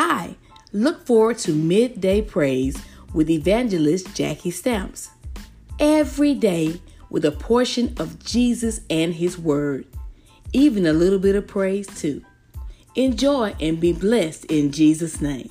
Hi, look forward to Midday Praise with evangelist Jackie Stamps. Every day with a portion of Jesus and His Word, even a little bit of praise too. Enjoy and be blessed in Jesus' name.